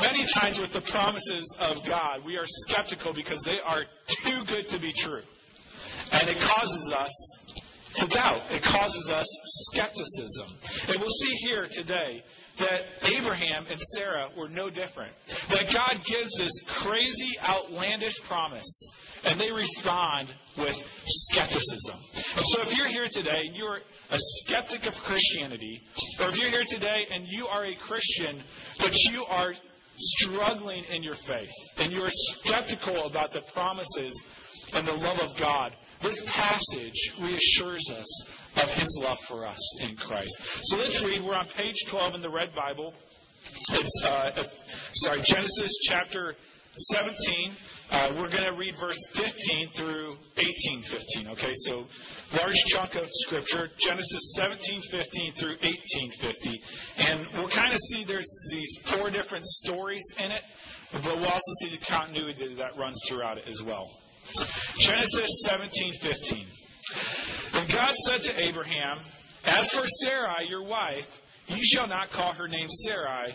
Many times with the promises of God, we are skeptical because they are too good to be true. And it causes us to doubt. It causes us skepticism. And we'll see here today that Abraham and Sarah were no different. That God gives this crazy, outlandish promise and they respond with skepticism. And so if you're here today and you're a skeptic of Christianity, or if you're here today and you are a Christian, but you are struggling in your faith and you're skeptical about the promises and the love of God, this passage reassures us of his love for us in Christ. So let's read. We're on page 12 in the Red Bible. It's, uh, sorry, Genesis chapter 17. Uh, we're going to read verse 15 through 18:15. Okay, so large chunk of scripture, Genesis 17:15 through 18:50, and we'll kind of see there's these four different stories in it, but we'll also see the continuity that runs throughout it as well. Genesis 17:15. And God said to Abraham, "As for Sarai, your wife, you shall not call her name Sarai."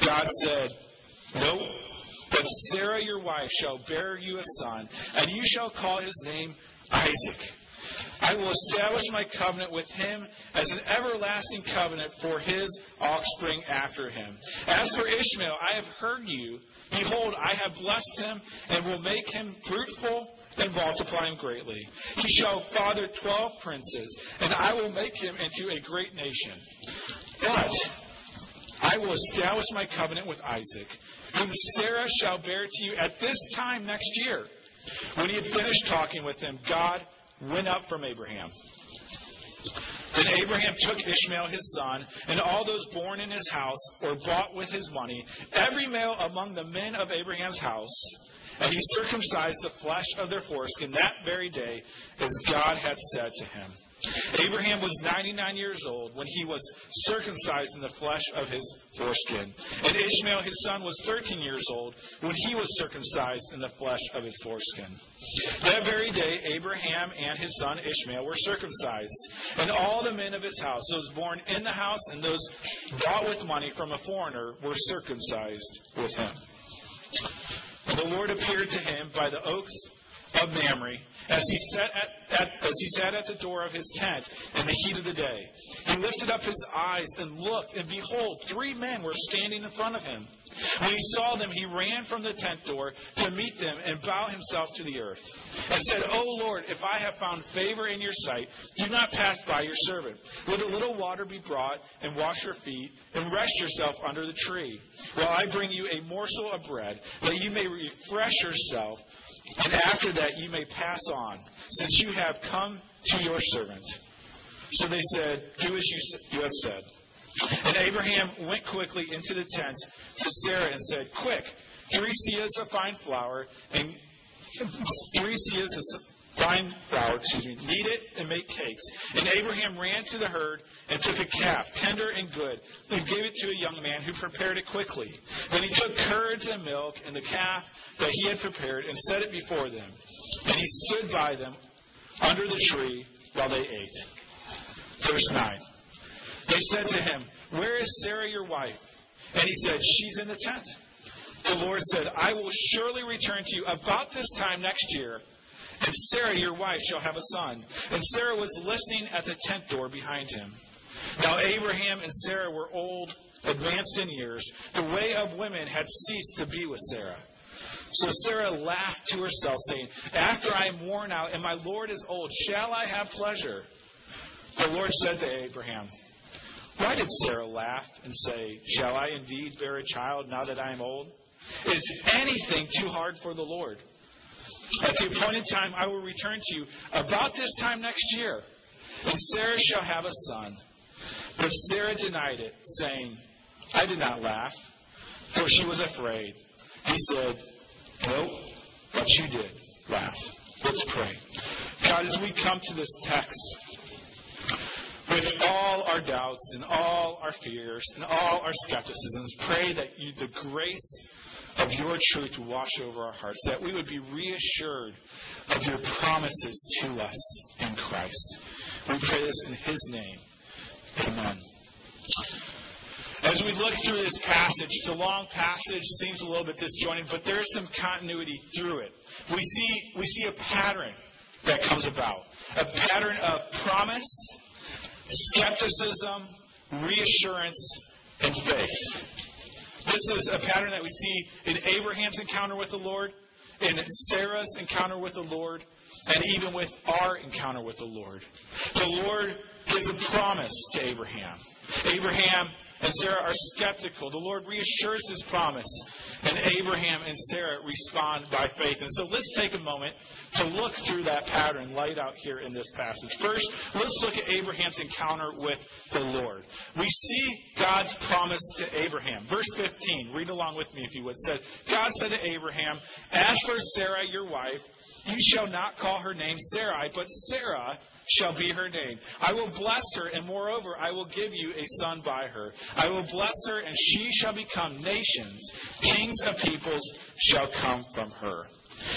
God said, No, but Sarah your wife shall bear you a son, and you shall call his name Isaac. I will establish my covenant with him as an everlasting covenant for his offspring after him. As for Ishmael, I have heard you. Behold, I have blessed him and will make him fruitful and multiply him greatly. He shall father twelve princes, and I will make him into a great nation. But I will establish my covenant with Isaac, whom Sarah shall bear to you at this time next year. When he had finished talking with them, God went up from Abraham. Then Abraham took Ishmael his son, and all those born in his house, or bought with his money, every male among the men of Abraham's house, and he circumcised the flesh of their foreskin that very day, as God had said to him. Abraham was 99 years old when he was circumcised in the flesh of his foreskin. And Ishmael, his son, was 13 years old when he was circumcised in the flesh of his foreskin. That very day, Abraham and his son Ishmael were circumcised. And all the men of his house, those born in the house and those bought with money from a foreigner, were circumcised with him. And the Lord appeared to him by the oaks of Mamre as he, sat at, at, as he sat at the door of his tent in the heat of the day. He lifted up his eyes and looked, and behold, three men were standing in front of him. When he saw them, he ran from the tent door to meet them and bow himself to the earth and said, O Lord, if I have found favor in your sight, do not pass by your servant. Let a little water be brought and wash your feet and rest yourself under the tree while I bring you a morsel of bread that you may refresh yourself and after that you may pass on, since you have come to your servant. So they said, Do as you, you have said. And Abraham went quickly into the tent to Sarah and said, Quick, three seahs of fine flour and three seahs of fine flour, excuse me, knead it and make cakes. And Abraham ran to the herd and took a calf, tender and good, and gave it to a young man who prepared it quickly. Then he took curds and milk and the calf that he had prepared and set it before them. And he stood by them under the tree while they ate. Verse 9. They said to him, Where is Sarah your wife? And he said, She's in the tent. The Lord said, I will surely return to you about this time next year and Sarah, your wife, shall have a son. And Sarah was listening at the tent door behind him. Now Abraham and Sarah were old, advanced in years. The way of women had ceased to be with Sarah. So Sarah laughed to herself, saying, After I am worn out and my Lord is old, shall I have pleasure? The Lord said to Abraham, Why did Sarah laugh and say, Shall I indeed bear a child now that I am old? Is anything too hard for the Lord? At the appointed time, I will return to you about this time next year, and Sarah shall have a son. But Sarah denied it, saying, I did not laugh. for she was afraid. He said, Nope, but you did laugh. Let's pray. God, as we come to this text, with all our doubts and all our fears and all our skepticisms, pray that you, the grace of your truth would wash over our hearts, that we would be reassured of your promises to us in Christ. We pray this in his name. Amen. As we look through this passage, it's a long passage, seems a little bit disjointed, but there is some continuity through it. We see, we see a pattern that comes about a pattern of promise, skepticism, reassurance, and faith. This is a pattern that we see in Abraham's encounter with the Lord, in Sarah's encounter with the Lord, and even with our encounter with the Lord. The Lord gives a promise to Abraham. Abraham and Sarah are skeptical. The Lord reassures his promise, and Abraham and Sarah respond by faith. And so let's take a moment to look through that pattern laid out here in this passage. First, let's look at Abraham's encounter with the Lord. We see God's promise to Abraham. Verse 15, read along with me if you would. Said, God said to Abraham, As for Sarah, your wife, you shall not call her name Sarai, but Sarah shall be her name. I will bless her, and moreover, I will give you a son by her. I will bless her, and she shall become nations. Kings of peoples shall come from her.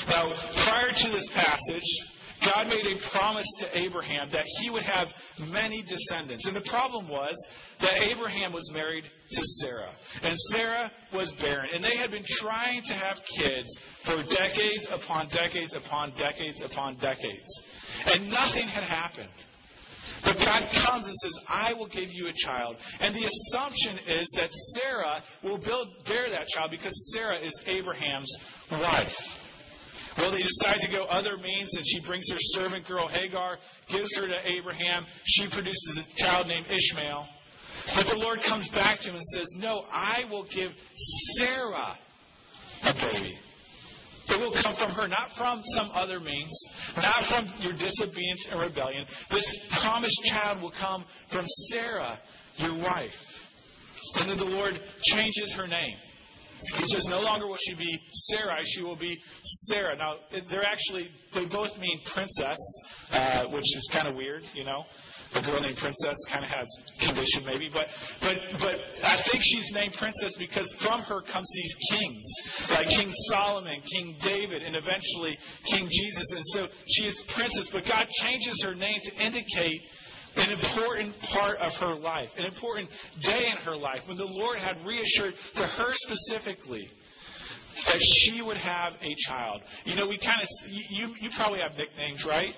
Now, prior to this passage, God made a promise to Abraham that he would have many descendants. And the problem was that Abraham was married to Sarah. And Sarah was barren. And they had been trying to have kids for decades upon decades upon decades upon decades. And nothing had happened. But God comes and says, I will give you a child. And the assumption is that Sarah will build, bear that child because Sarah is Abraham's wife. Well, they decide to go other means, and she brings her servant girl Hagar, gives her to Abraham. She produces a child named Ishmael. But the Lord comes back to him and says, No, I will give Sarah a baby. It will come from her, not from some other means, not from your disobedience and rebellion. This promised child will come from Sarah, your wife. And then the Lord changes her name. He says, no longer will she be Sarai, she will be Sarah. Now, they're actually, they both mean princess, uh, which is kind of weird, you know. A girl named Princess kind of has condition, maybe, but but but I think she's named Princess because from her comes these kings, like King Solomon, King David, and eventually King Jesus. And so she is Princess, but God changes her name to indicate an important part of her life, an important day in her life, when the Lord had reassured to her specifically that she would have a child. You know, we kind of, you, you probably have nicknames, right?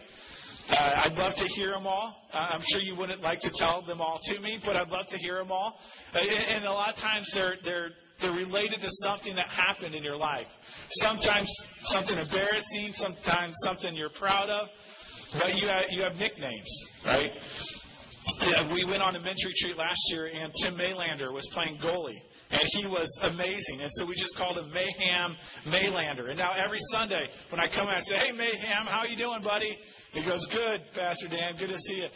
Uh, I'd love to hear them all. Uh, I'm sure you wouldn't like to tell them all to me, but I'd love to hear them all. Uh, and, and a lot of times they're, they're, they're related to something that happened in your life. Sometimes something embarrassing, sometimes something you're proud of. But you have, you have nicknames, right? Yeah, we went on a men's retreat last year, and Tim Maylander was playing goalie, and he was amazing. And so we just called him Mayhem Maylander. And now every Sunday when I come in, I say, "Hey Mayhem, how you doing, buddy?" He goes, "Good, Pastor Dan. Good to see you."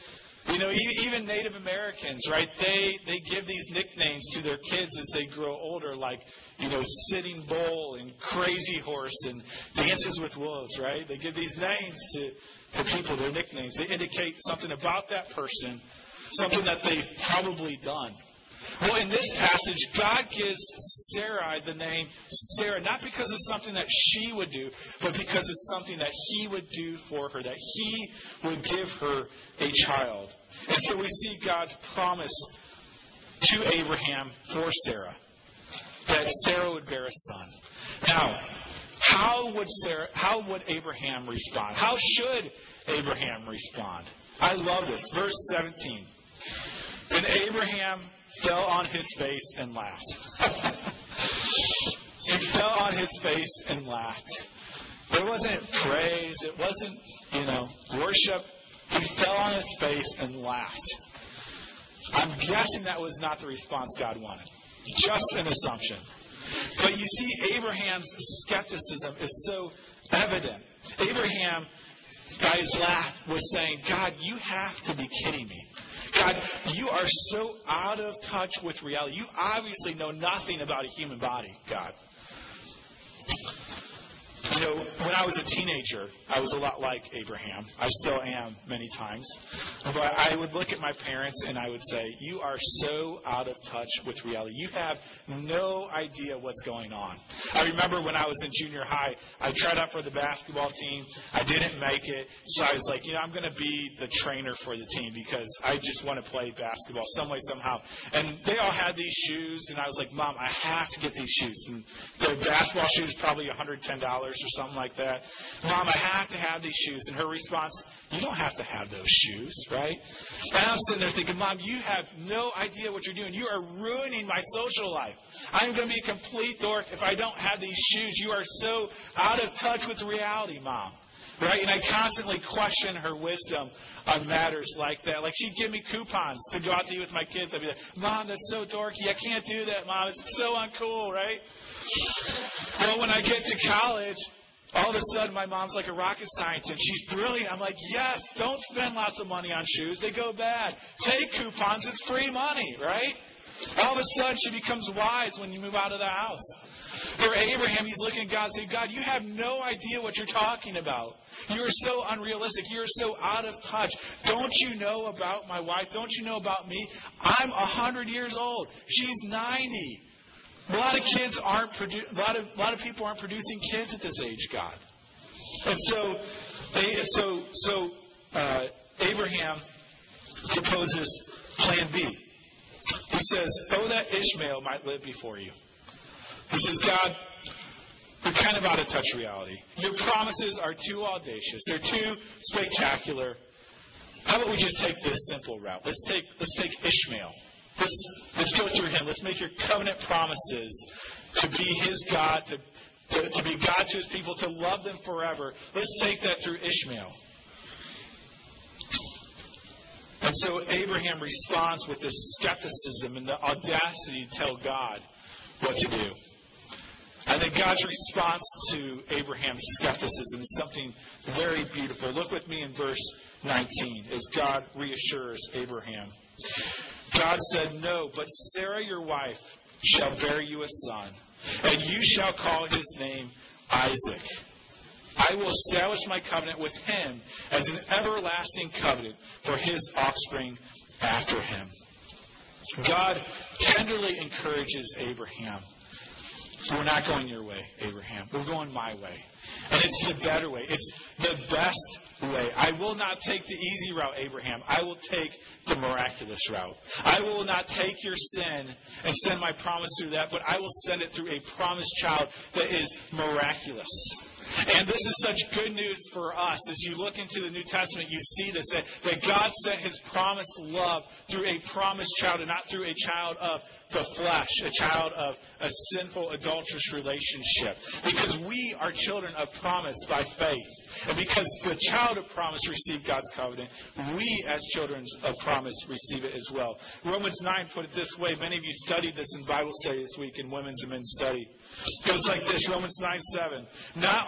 You know, even Native Americans, right? They they give these nicknames to their kids as they grow older, like you know, Sitting Bull and Crazy Horse and Dances with Wolves, right? They give these names to to people, their nicknames. They indicate something about that person, something that they've probably done. Well, in this passage, God gives Sarai the name Sarah, not because it's something that she would do, but because it's something that He would do for her, that He would give her a child. And so we see God's promise to Abraham for Sarah, that Sarah would bear a son. Now, how would Sarah, how would Abraham respond? How should Abraham respond? I love this. Verse 17. Then Abraham fell on his face and laughed. he fell on his face and laughed. It wasn't praise, it wasn't, you know, worship. He fell on his face and laughed. I'm guessing that was not the response God wanted. Just an assumption. But you see, Abraham's skepticism is so evident. Abraham, by his laugh, was saying, God, you have to be kidding me. God, you are so out of touch with reality. You obviously know nothing about a human body, God. You know, when I was a teenager, I was a lot like Abraham. I still am many times. But I would look at my parents and I would say, You are so out of touch with reality. You have no idea what's going on. I remember when I was in junior high, I tried out for the basketball team. I didn't make it. So I was like, You know, I'm going to be the trainer for the team because I just want to play basketball some way, somehow. And they all had these shoes. And I was like, Mom, I have to get these shoes. And the basketball shoes, probably $110 or something like that. Mom, I have to have these shoes. And her response, You don't have to have those shoes, right? And I'm sitting there thinking, Mom, you have no idea what you're doing. You are ruining my social life. I'm going to be a complete dork if I don't have these shoes. You are so out of touch with reality, Mom. Right? And I constantly question her wisdom on matters like that. Like she'd give me coupons to go out to eat with my kids. I'd be like, Mom, that's so dorky. I can't do that, Mom. It's so uncool, right? Well, when I get to college, all of a sudden my mom's like a rocket scientist. She's brilliant. I'm like, yes, don't spend lots of money on shoes. They go bad. Take coupons. It's free money, right? All of a sudden she becomes wise when you move out of the house. For Abraham, he's looking at God and saying, God, you have no idea what you're talking about. You are so unrealistic. You are so out of touch. Don't you know about my wife? Don't you know about me? I'm 100 years old. She's 90. A lot of kids aren't produ- a lot of a lot of people aren't producing kids at this age, God. And so, so so uh, Abraham proposes Plan B. He says, "Oh, that Ishmael might live before you." He says, "God, you're kind of out of touch reality. Your promises are too audacious. They're too spectacular. How about we just take this simple route? Let's take let's take Ishmael." Let's, let's go through him. Let's make your covenant promises to be his God, to, to, to be God to his people, to love them forever. Let's take that through Ishmael. And so Abraham responds with this skepticism and the audacity to tell God what to do. I think God's response to Abraham's skepticism is something very beautiful. Look with me in verse 19 as God reassures Abraham. God said, No, but Sarah your wife shall bear you a son, and you shall call his name Isaac. I will establish my covenant with him as an everlasting covenant for his offspring after him. God tenderly encourages Abraham. We're not going your way, Abraham. We're going my way. And it's the better way. It's the best way. I will not take the easy route, Abraham. I will take the miraculous route. I will not take your sin and send my promise through that, but I will send it through a promised child that is miraculous. And this is such good news for us. As you look into the New Testament, you see this that, that God sent his promised love through a promised child and not through a child of the flesh, a child of a sinful, adulterous relationship. Because we are children of promise by faith. And because the child of promise received God's covenant, we as children of promise receive it as well. Romans 9 put it this way. Many of you studied this in Bible study this week in women's and men's study. It goes like this Romans 9 7. Not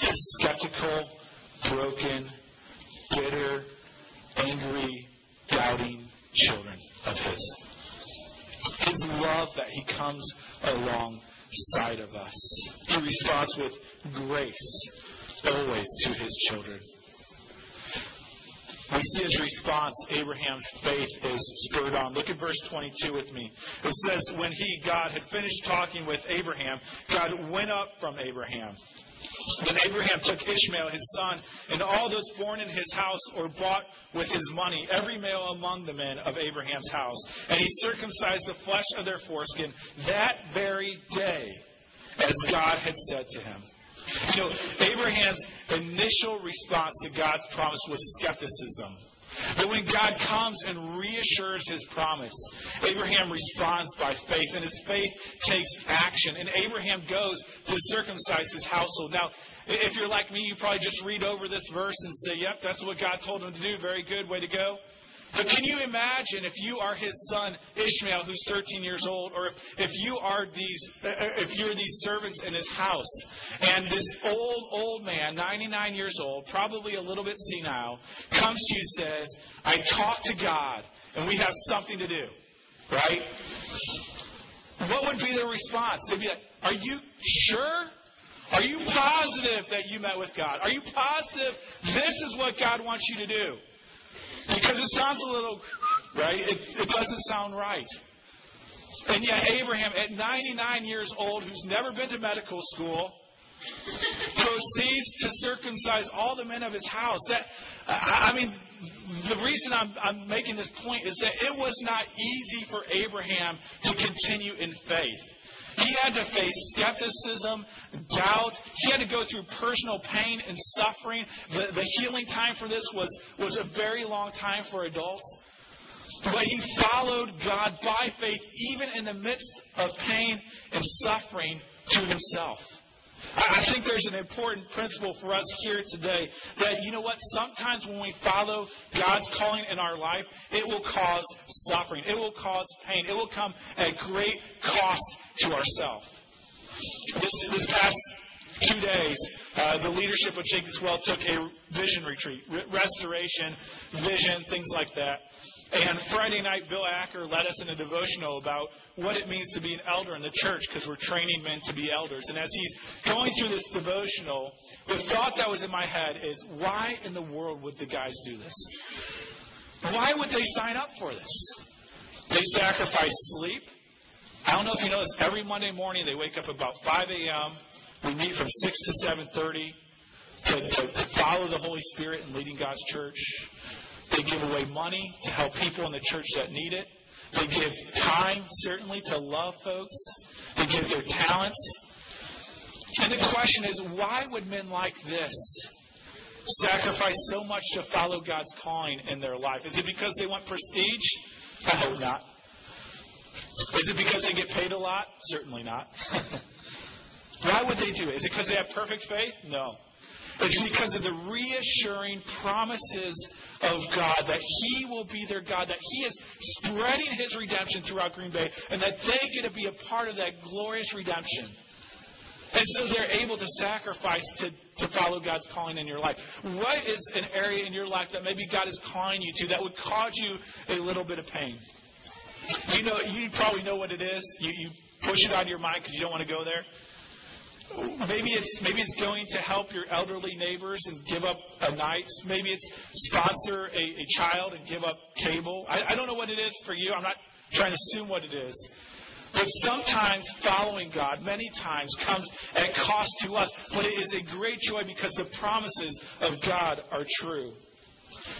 skeptical, broken, bitter, angry, doubting children of His. His love that He comes alongside of us. He responds with grace always to His children. We see his response, Abraham's faith is spurred on. Look at verse 22 with me. It says, When he, God, had finished talking with Abraham, God went up from Abraham. Then Abraham took Ishmael, his son, and all those born in his house or bought with his money, every male among the men of Abraham's house. And he circumcised the flesh of their foreskin that very day, as God had said to him. You know, Abraham's initial response to God's promise was skepticism. But when God comes and reassures his promise, Abraham responds by faith, and his faith takes action. And Abraham goes to circumcise his household. Now, if you're like me, you probably just read over this verse and say, yep, that's what God told him to do. Very good, way to go. But can you imagine if you are his son Ishmael, who's 13 years old, or if, if you are these, uh, if you're these servants in his house, and this old, old man, 99 years old, probably a little bit senile, comes to you and says, I talked to God, and we have something to do, right? What would be their response? They'd be like, Are you sure? Are you positive that you met with God? Are you positive this is what God wants you to do? Because it sounds a little, right? It, it doesn't sound right. And yet, Abraham, at 99 years old, who's never been to medical school, proceeds to circumcise all the men of his house. That, I mean, the reason I'm, I'm making this point is that it was not easy for Abraham to continue in faith. He had to face skepticism, doubt. He had to go through personal pain and suffering. The, the healing time for this was, was a very long time for adults. But he followed God by faith, even in the midst of pain and suffering, to himself. I think there's an important principle for us here today that, you know what, sometimes when we follow God's calling in our life, it will cause suffering. It will cause pain. It will come at great cost to ourselves. This, this past two days, uh, the leadership of Jacob's Well took a vision retreat, restoration, vision, things like that. And Friday night, Bill Acker led us in a devotional about what it means to be an elder in the church because we're training men to be elders. And as he's going through this devotional, the thought that was in my head is why in the world would the guys do this? Why would they sign up for this? They sacrifice sleep. I don't know if you know this. Every Monday morning, they wake up about 5 a.m. We meet from 6 to 7:30 to, to, to follow the Holy Spirit in leading God's church. They give away money to help people in the church that need it. They give time, certainly, to love folks. They give their talents. And the question is why would men like this sacrifice so much to follow God's calling in their life? Is it because they want prestige? I hope not. Is it because they get paid a lot? Certainly not. Why would they do it? Is it because they have perfect faith? No. It's because of the reassuring promises of God that He will be their God, that He is spreading His redemption throughout Green Bay, and that they get to be a part of that glorious redemption. And so they're able to sacrifice to, to follow God's calling in your life. What is an area in your life that maybe God is calling you to that would cause you a little bit of pain? You know, you probably know what it is. You, you push it out of your mind because you don't want to go there. Maybe it's maybe it's going to help your elderly neighbors and give up a night. Maybe it's sponsor a, a child and give up cable. I, I don't know what it is for you. I'm not trying to assume what it is. But sometimes following God, many times, comes at cost to us. But it is a great joy because the promises of God are true.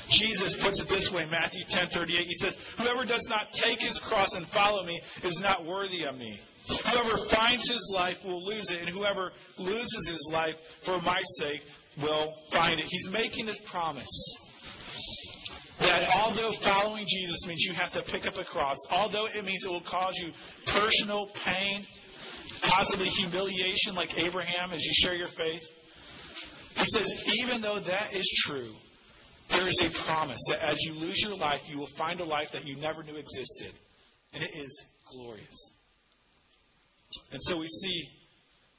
Jesus puts it this way, Matthew 10:38. He says, "Whoever does not take his cross and follow me is not worthy of me. Whoever finds his life will lose it, and whoever loses his life for my sake will find it." He's making this promise that although following Jesus means you have to pick up a cross, although it means it will cause you personal pain, possibly humiliation like Abraham as you share your faith, he says, even though that is true, there is a promise that as you lose your life, you will find a life that you never knew existed. And it is glorious. And so we see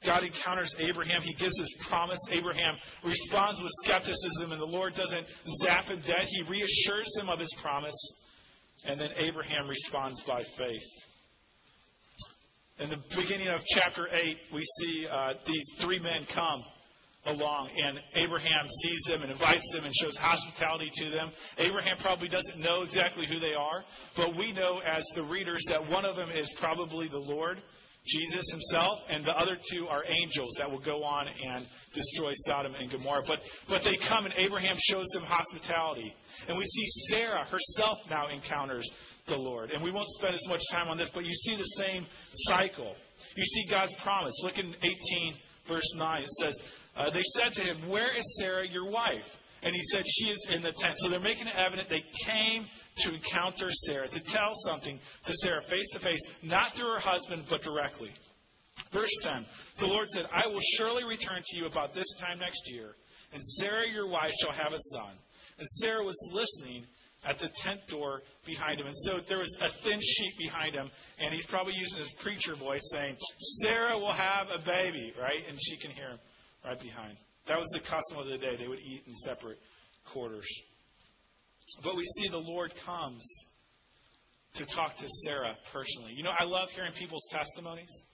God encounters Abraham. He gives his promise. Abraham responds with skepticism, and the Lord doesn't zap him dead. He reassures him of his promise. And then Abraham responds by faith. In the beginning of chapter 8, we see uh, these three men come along, and Abraham sees them and invites them and shows hospitality to them. Abraham probably doesn't know exactly who they are, but we know as the readers that one of them is probably the Lord, Jesus himself, and the other two are angels that will go on and destroy Sodom and Gomorrah. But, but they come, and Abraham shows them hospitality. And we see Sarah herself now encounters the Lord. And we won't spend as much time on this, but you see the same cycle. You see God's promise. Look in 18, verse 9. It says, uh, they said to him, Where is Sarah, your wife? And he said, She is in the tent. So they're making it evident they came to encounter Sarah, to tell something to Sarah face to face, not through her husband, but directly. Verse 10 The Lord said, I will surely return to you about this time next year, and Sarah your wife shall have a son. And Sarah was listening at the tent door behind him. And so there was a thin sheet behind him, and he's probably using his preacher voice saying, Sarah will have a baby, right? And she can hear him right behind. That was the custom of the day. They would eat in separate quarters. But we see the Lord comes to talk to Sarah personally. You know, I love hearing people's testimonies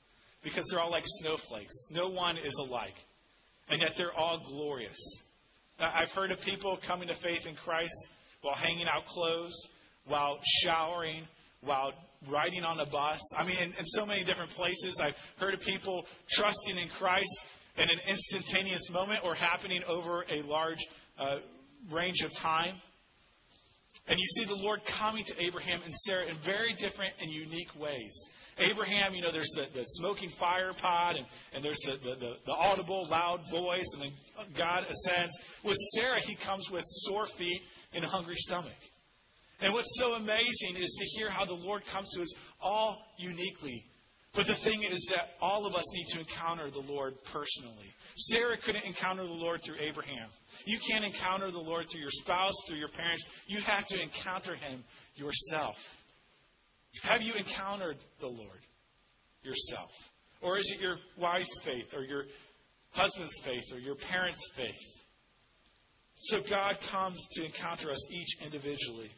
because they're all like snowflakes. No one is alike. And yet they're all glorious. I've heard of people coming to faith in Christ while hanging out clothes, while showering, while riding on a bus. I mean, in, in so many different places. I've heard of people trusting in Christ in an instantaneous moment or happening over a large uh, range of time. And you see the Lord coming to Abraham and Sarah in very different and unique ways. Abraham, you know, there's the, the smoking fire pot, and, and there's the, the, the, audible, loud voice, and then God ascends. With Sarah, he comes with sore feet and a hungry stomach. And what's so amazing is to hear how the Lord comes to us all uniquely. But the thing is that all of us need to encounter the Lord personally. Sarah couldn't encounter the Lord through Abraham. You can't encounter the Lord through your spouse, through your parents. You have to encounter him yourself. Have you encountered the Lord yourself? Or is it your wife's faith, or your husband's faith, or your parents' faith? So God comes to encounter us each individually.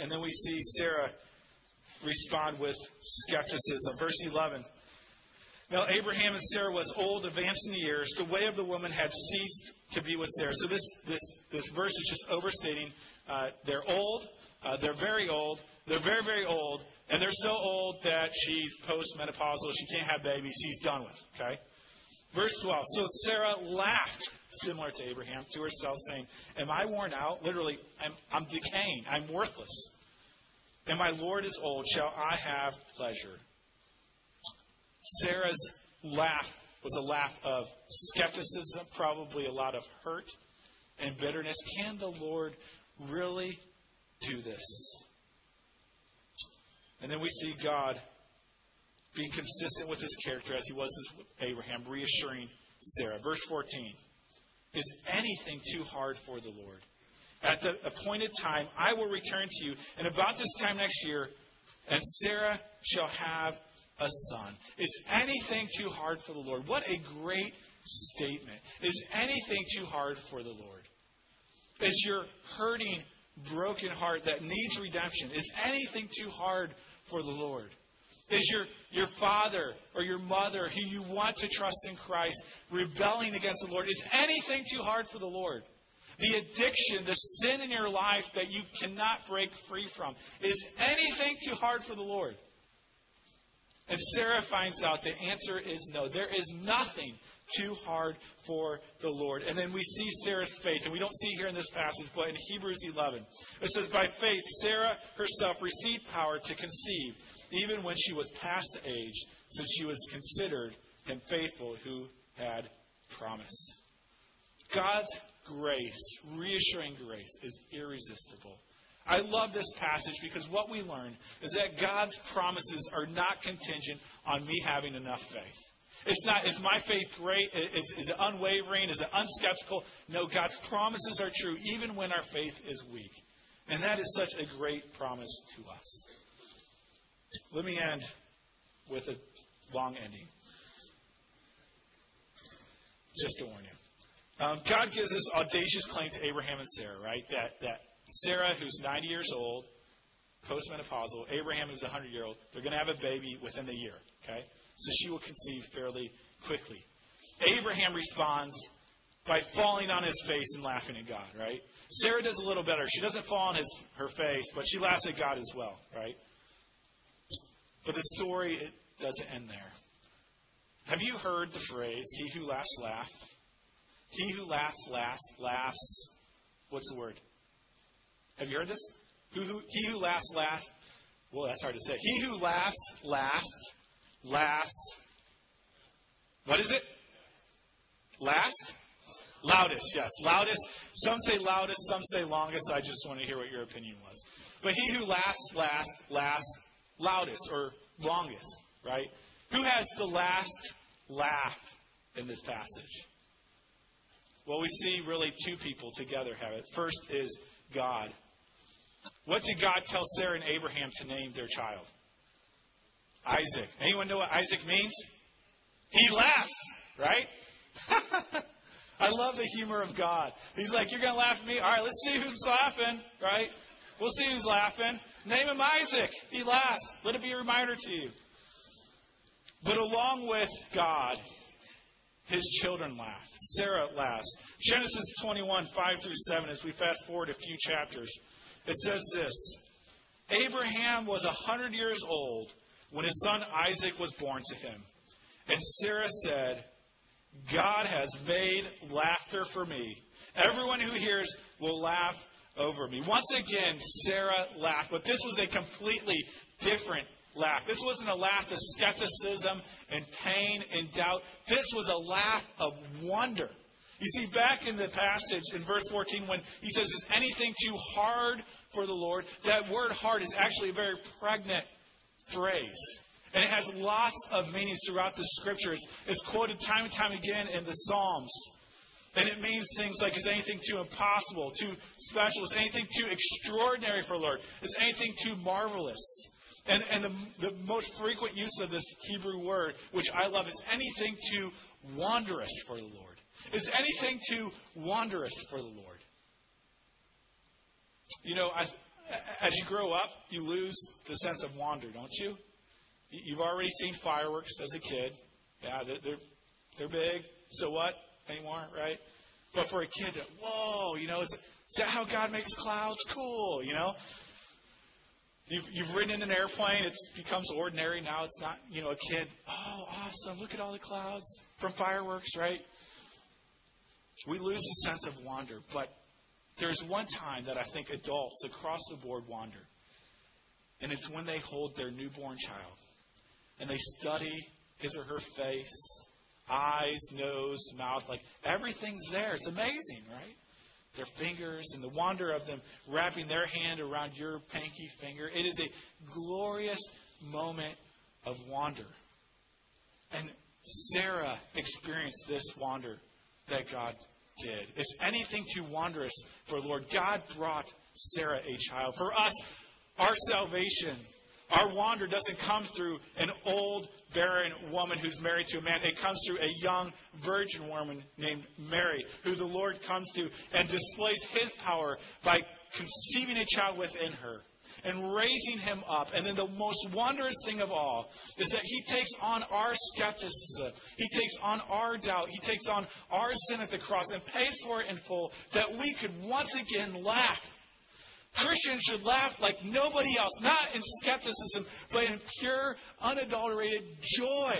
And then we see Sarah respond with skepticism. Verse 11. Now Abraham and Sarah was old, advanced in years. The way of the woman had ceased to be with Sarah. So this this this verse is just overstating. Uh, they're old. Uh, they're very old. They're very, very old. And they're so old that she's postmenopausal. She can't have babies. She's done with. Okay? Verse 12. So Sarah laughed, similar to Abraham, to herself, saying, Am I worn out? Literally, I'm, I'm decaying. I'm worthless. And my Lord is old. Shall I have pleasure? Sarah's laugh was a laugh of skepticism, probably a lot of hurt and bitterness. Can the Lord really do this. And then we see God being consistent with his character as he was with Abraham, reassuring Sarah. Verse 14 Is anything too hard for the Lord? At the appointed time, I will return to you, and about this time next year, and Sarah shall have a son. Is anything too hard for the Lord? What a great statement. Is anything too hard for the Lord? Is your hurting broken heart that needs redemption? Is anything too hard for the Lord? Is your, your father or your mother who you want to trust in Christ rebelling against the Lord? Is anything too hard for the Lord? The addiction, the sin in your life that you cannot break free from, is anything too hard for the Lord? And Sarah finds out the answer is no. There is nothing too hard for the Lord. And then we see Sarah's faith, and we don't see here in this passage, but in Hebrews 11, it says, By faith, Sarah herself received power to conceive, even when she was past the age, since she was considered him faithful who had promise. God's grace, reassuring grace, is irresistible. I love this passage because what we learn is that God's promises are not contingent on me having enough faith. It's not, is my faith great? Is, is it unwavering? Is it unskeptical? No, God's promises are true even when our faith is weak. And that is such a great promise to us. Let me end with a long ending. Just to warn you. Um, God gives this audacious claim to Abraham and Sarah, right? That, that Sarah, who's 90 years old, postmenopausal, Abraham, who's 100 year old, they're going to have a baby within the year, okay? So she will conceive fairly quickly. Abraham responds by falling on his face and laughing at God, right? Sarah does a little better. She doesn't fall on his, her face, but she laughs at God as well, right? But the story, it doesn't end there. Have you heard the phrase, he who laughs, laughs? He who laughs, laughs, laughs. What's the word? Have you heard this? Who, who, he who laughs last. Well, that's hard to say. He who laughs last laughs. What is it? Last? Loudest, yes. Loudest. Some say loudest, some say longest. I just want to hear what your opinion was. But he who laughs last, laughs loudest or longest, right? Who has the last laugh in this passage? Well, we see really two people together have it. First is God. What did God tell Sarah and Abraham to name their child? Isaac. Anyone know what Isaac means? He laughs, right? I love the humor of God. He's like, You're going to laugh at me? All right, let's see who's laughing, right? We'll see who's laughing. Name him Isaac. He laughs. Let it be a reminder to you. But along with God, his children laugh. Sarah laughs. Genesis 21, 5 through 7, as we fast forward a few chapters, it says this Abraham was a 100 years old when his son Isaac was born to him. And Sarah said, God has made laughter for me. Everyone who hears will laugh over me. Once again, Sarah laughed, but this was a completely different laugh. This wasn't a laugh of skepticism and pain and doubt. This was a laugh of wonder. You see, back in the passage in verse 14, when he says, Is anything too hard for the Lord? That word hard is actually a very pregnant phrase. And it has lots of meanings throughout the scriptures. It's quoted time and time again in the Psalms. And it means things like, is anything too impossible, too special? Is anything too extraordinary for the Lord? Is anything too marvelous? And, and the, the most frequent use of this Hebrew word, which I love, is anything too wondrous for the Lord. Is anything too wondrous for the Lord? You know, as, as you grow up, you lose the sense of wonder, don't you? You've already seen fireworks as a kid. Yeah, they're, they're, they're big. So what? Anymore, right? But for a kid, whoa, you know, is, is that how God makes clouds? Cool, you know? You've, you've ridden in an airplane, it becomes ordinary. Now it's not, you know, a kid, oh, awesome, look at all the clouds from fireworks, right? We lose the sense of wonder. But there's one time that I think adults across the board wander, and it's when they hold their newborn child and they study his or her face, eyes, nose, mouth, like everything's there. It's amazing, right? Their fingers and the wonder of them wrapping their hand around your pinky finger. It is a glorious moment of wonder. And Sarah experienced this wonder that God did. Is anything too wondrous for Lord? God brought Sarah a child. For us, our salvation our wander doesn't come through an old, barren woman who's married to a man. It comes through a young, virgin woman named Mary, who the Lord comes to and displays his power by conceiving a child within her and raising him up. And then the most wondrous thing of all is that he takes on our skepticism. He takes on our doubt. He takes on our sin at the cross and pays for it in full that we could once again laugh Christians should laugh like nobody else, not in skepticism, but in pure, unadulterated joy.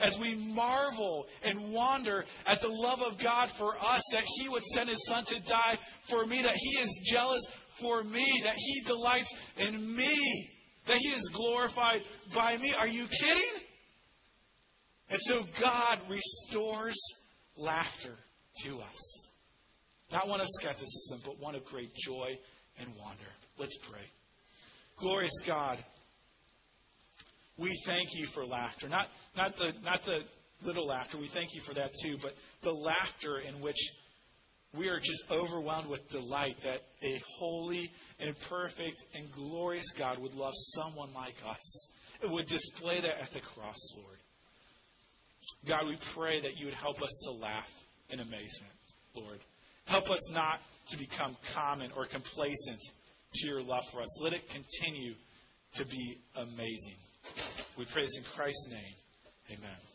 As we marvel and wonder at the love of God for us, that He would send His Son to die for me, that He is jealous for me, that He delights in me, that He is glorified by me. Are you kidding? And so God restores laughter to us. Not one of skepticism, but one of great joy and wonder. Let's pray. Glorious God, we thank you for laughter. Not, not, the, not the little laughter, we thank you for that too, but the laughter in which we are just overwhelmed with delight that a holy and perfect and glorious God would love someone like us. It would display that at the cross, Lord. God, we pray that you would help us to laugh in amazement, Lord. Help us not to become common or complacent to your love for us. Let it continue to be amazing. We pray this in Christ's name. Amen.